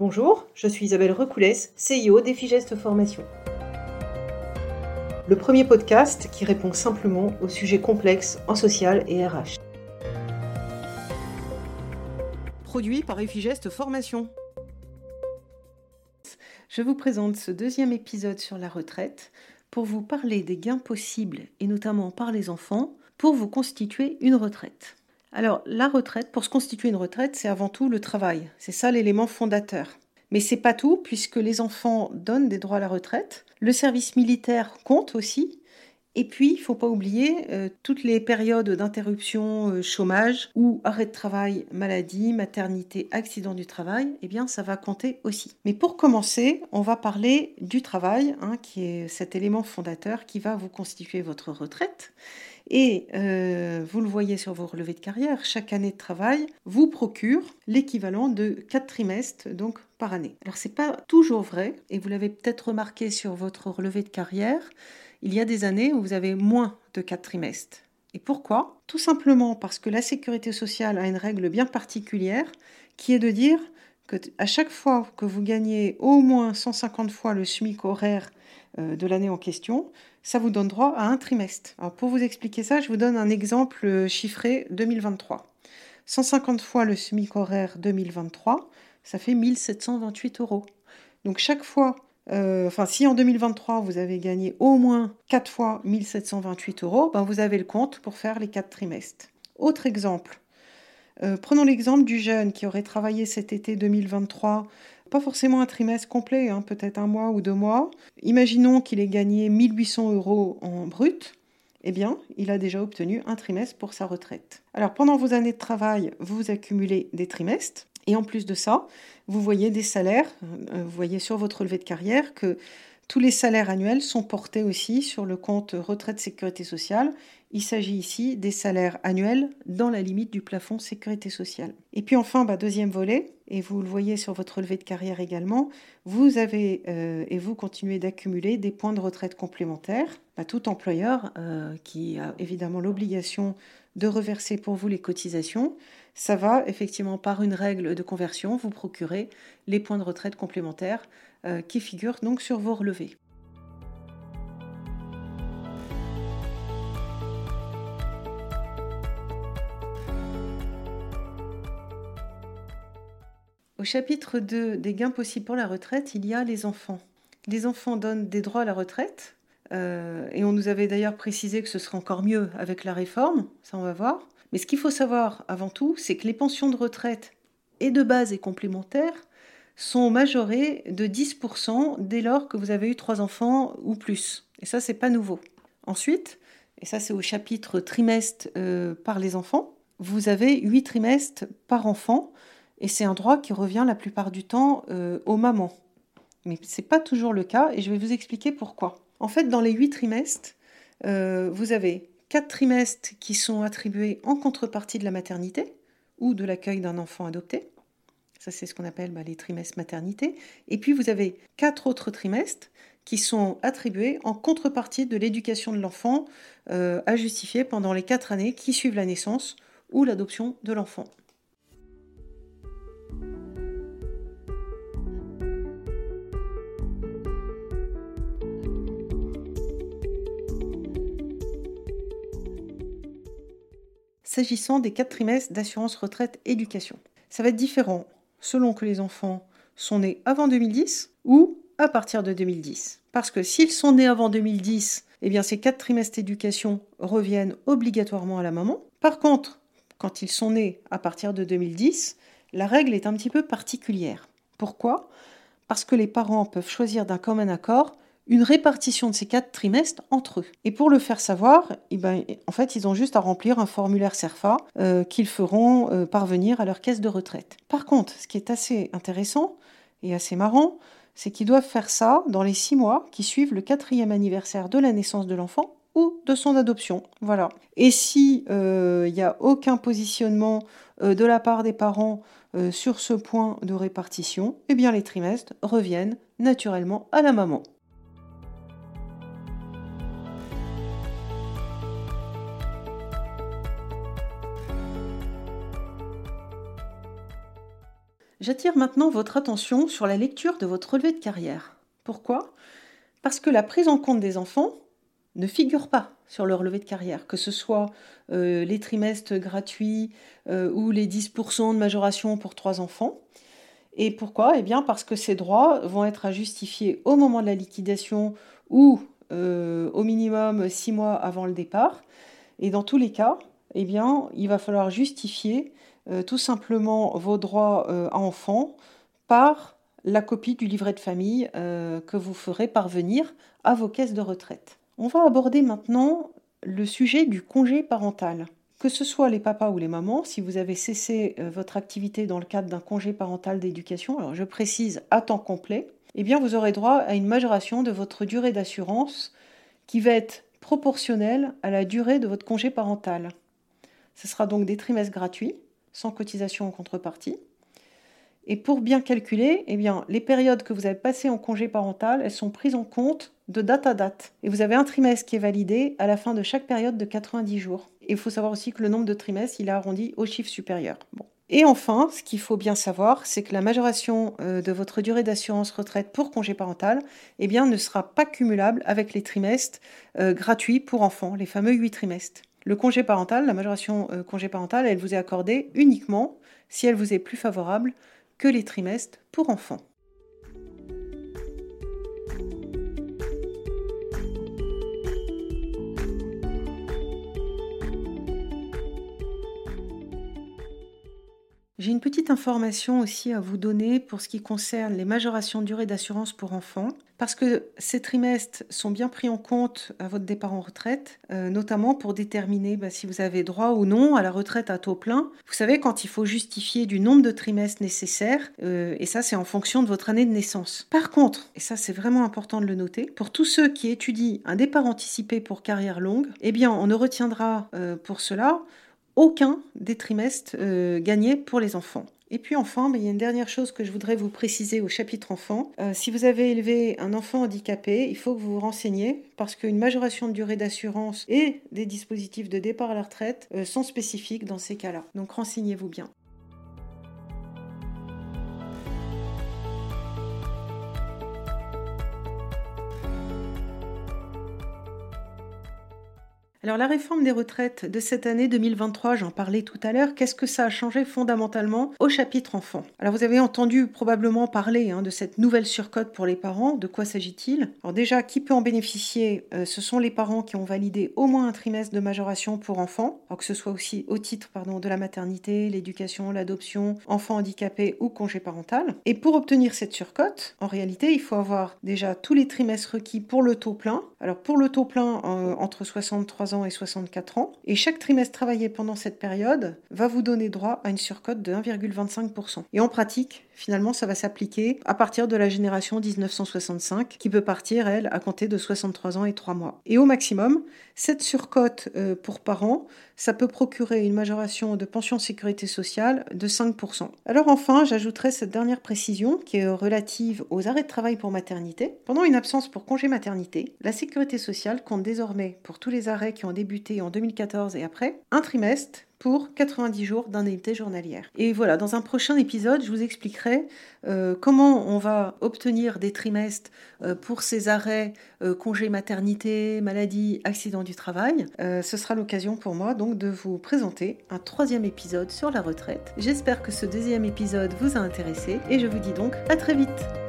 Bonjour, je suis Isabelle Recoulès, CIO d'Effigestes Formation. Le premier podcast qui répond simplement aux sujets complexes en social et RH. Produit par Effigestes Formation. Je vous présente ce deuxième épisode sur la retraite pour vous parler des gains possibles, et notamment par les enfants, pour vous constituer une retraite. Alors, la retraite, pour se constituer une retraite, c'est avant tout le travail. C'est ça l'élément fondateur. Mais c'est pas tout, puisque les enfants donnent des droits à la retraite. Le service militaire compte aussi. Et puis, il ne faut pas oublier euh, toutes les périodes d'interruption, euh, chômage ou arrêt de travail, maladie, maternité, accident du travail, eh bien, ça va compter aussi. Mais pour commencer, on va parler du travail, hein, qui est cet élément fondateur qui va vous constituer votre retraite. Et euh, vous le voyez sur vos relevés de carrière, chaque année de travail vous procure l'équivalent de 4 trimestres donc par année. Alors c'est pas toujours vrai, et vous l'avez peut-être remarqué sur votre relevé de carrière, il y a des années où vous avez moins de 4 trimestres. Et pourquoi? Tout simplement parce que la sécurité sociale a une règle bien particulière qui est de dire que à chaque fois que vous gagnez au moins 150 fois le SMIC horaire euh, de l'année en question, ça vous donne droit à un trimestre. Alors pour vous expliquer ça, je vous donne un exemple euh, chiffré 2023. 150 fois le SMIC horaire 2023, ça fait 1728 euros. Donc chaque fois, euh, enfin si en 2023 vous avez gagné au moins 4 fois 1728 euros, ben vous avez le compte pour faire les 4 trimestres. Autre exemple, euh, prenons l'exemple du jeune qui aurait travaillé cet été 2023 pas forcément un trimestre complet, hein, peut-être un mois ou deux mois. Imaginons qu'il ait gagné 1800 euros en brut. Eh bien, il a déjà obtenu un trimestre pour sa retraite. Alors, pendant vos années de travail, vous accumulez des trimestres. Et en plus de ça, vous voyez des salaires. Euh, vous voyez sur votre relevé de carrière que tous les salaires annuels sont portés aussi sur le compte retraite sécurité sociale. Il s'agit ici des salaires annuels dans la limite du plafond sécurité sociale. Et puis enfin, bah, deuxième volet, et vous le voyez sur votre relevé de carrière également, vous avez euh, et vous continuez d'accumuler des points de retraite complémentaires. Bah, tout employeur euh, qui a évidemment l'obligation de reverser pour vous les cotisations, ça va effectivement par une règle de conversion vous procurer les points de retraite complémentaires euh, qui figurent donc sur vos relevés. Au chapitre 2 des gains possibles pour la retraite, il y a les enfants. Les enfants donnent des droits à la retraite, euh, et on nous avait d'ailleurs précisé que ce serait encore mieux avec la réforme, ça on va voir. Mais ce qu'il faut savoir avant tout, c'est que les pensions de retraite et de base et complémentaires sont majorées de 10% dès lors que vous avez eu trois enfants ou plus. Et ça, c'est pas nouveau. Ensuite, et ça c'est au chapitre trimestre euh, par les enfants, vous avez 8 trimestres par enfant, et c'est un droit qui revient la plupart du temps euh, aux mamans. Mais ce n'est pas toujours le cas, et je vais vous expliquer pourquoi. En fait, dans les 8 trimestres, euh, vous avez 4 trimestres qui sont attribués en contrepartie de la maternité ou de l'accueil d'un enfant adopté. Ça, c'est ce qu'on appelle bah, les trimestres maternité. Et puis, vous avez quatre autres trimestres qui sont attribués en contrepartie de l'éducation de l'enfant euh, à justifier pendant les quatre années qui suivent la naissance ou l'adoption de l'enfant. S'agissant des quatre trimestres d'assurance retraite éducation, ça va être différent selon que les enfants sont nés avant 2010 ou à partir de 2010. Parce que s'ils sont nés avant 2010, eh bien ces quatre trimestres d'éducation reviennent obligatoirement à la maman. Par contre, quand ils sont nés à partir de 2010, la règle est un petit peu particulière. Pourquoi? Parce que les parents peuvent choisir d'un commun accord une répartition de ces quatre trimestres entre eux. Et pour le faire savoir, eh ben, en fait, ils ont juste à remplir un formulaire CERFA euh, qu'ils feront euh, parvenir à leur caisse de retraite. Par contre, ce qui est assez intéressant et assez marrant, c'est qu'ils doivent faire ça dans les six mois qui suivent le quatrième anniversaire de la naissance de l'enfant ou de son adoption. Voilà. Et si il euh, n'y a aucun positionnement de la part des parents sur ce point de répartition, eh bien les trimestres reviennent naturellement à la maman. J'attire maintenant votre attention sur la lecture de votre relevé de carrière. Pourquoi? Parce que la prise en compte des enfants ne figure pas sur le relevé de carrière, que ce soit euh, les trimestres gratuits euh, ou les 10% de majoration pour trois enfants. Et pourquoi? Eh bien parce que ces droits vont être à justifier au moment de la liquidation ou euh, au minimum six mois avant le départ. Et dans tous les cas, eh bien, il va falloir justifier tout simplement vos droits à enfants par la copie du livret de famille que vous ferez parvenir à vos caisses de retraite. On va aborder maintenant le sujet du congé parental. Que ce soit les papas ou les mamans, si vous avez cessé euh, votre activité dans le cadre d'un congé parental d'éducation, alors je précise à temps complet, eh bien vous aurez droit à une majoration de votre durée d'assurance qui va être proportionnelle à la durée de votre congé parental. Ce sera donc des trimestres gratuits, sans cotisation en contrepartie. Et pour bien calculer, eh les périodes que vous avez passées en congé parental, elles sont prises en compte de date à date. Et vous avez un trimestre qui est validé à la fin de chaque période de 90 jours. Et il faut savoir aussi que le nombre de trimestres, il est arrondi au chiffre supérieur. Et enfin, ce qu'il faut bien savoir, c'est que la majoration euh, de votre durée d'assurance retraite pour congé parental eh ne sera pas cumulable avec les trimestres euh, gratuits pour enfants, les fameux 8 trimestres. Le congé parental, la majoration euh, congé parental, elle vous est accordée uniquement si elle vous est plus favorable que les trimestres pour enfants. J'ai une petite information aussi à vous donner pour ce qui concerne les majorations de durée d'assurance pour enfants, parce que ces trimestres sont bien pris en compte à votre départ en retraite, euh, notamment pour déterminer bah, si vous avez droit ou non à la retraite à taux plein. Vous savez, quand il faut justifier du nombre de trimestres nécessaires, euh, et ça c'est en fonction de votre année de naissance. Par contre, et ça c'est vraiment important de le noter, pour tous ceux qui étudient un départ anticipé pour carrière longue, eh bien on ne retiendra euh, pour cela aucun des trimestres gagnés pour les enfants. Et puis enfin, ben, il y a une dernière chose que je voudrais vous préciser au chapitre enfant. Euh, si vous avez élevé un enfant handicapé, il faut que vous vous renseigniez parce qu'une majoration de durée d'assurance et des dispositifs de départ à la retraite euh, sont spécifiques dans ces cas-là. Donc renseignez-vous bien. Alors la réforme des retraites de cette année 2023, j'en parlais tout à l'heure, qu'est-ce que ça a changé fondamentalement au chapitre enfant? Alors vous avez entendu probablement parler hein, de cette nouvelle surcote pour les parents, de quoi s'agit-il? Alors déjà, qui peut en bénéficier? Euh, Ce sont les parents qui ont validé au moins un trimestre de majoration pour enfants, que ce soit aussi au titre pardon, de la maternité, l'éducation, l'adoption, enfant handicapé ou congé parental. Et pour obtenir cette surcote, en réalité, il faut avoir déjà tous les trimestres requis pour le taux plein. Alors pour le taux plein, euh, entre 63 et 64 ans. Et chaque trimestre travaillé pendant cette période va vous donner droit à une surcote de 1,25%. Et en pratique, finalement, ça va s'appliquer à partir de la génération 1965, qui peut partir, elle, à compter de 63 ans et 3 mois. Et au maximum, cette surcote euh, pour parents, ça peut procurer une majoration de pension sécurité sociale de 5%. Alors enfin, j'ajouterai cette dernière précision qui est relative aux arrêts de travail pour maternité. Pendant une absence pour congé maternité, la sécurité sociale compte désormais pour tous les arrêts qui ont débuté en 2014 et après un trimestre pour 90 jours d'indemnité journalière. Et voilà, dans un prochain épisode, je vous expliquerai euh, comment on va obtenir des trimestres euh, pour ces arrêts euh, congé maternité, maladie, accident du travail. ce sera l'occasion pour moi donc de vous présenter un troisième épisode sur la retraite. J'espère que ce deuxième épisode vous a intéressé et je vous dis donc à très vite.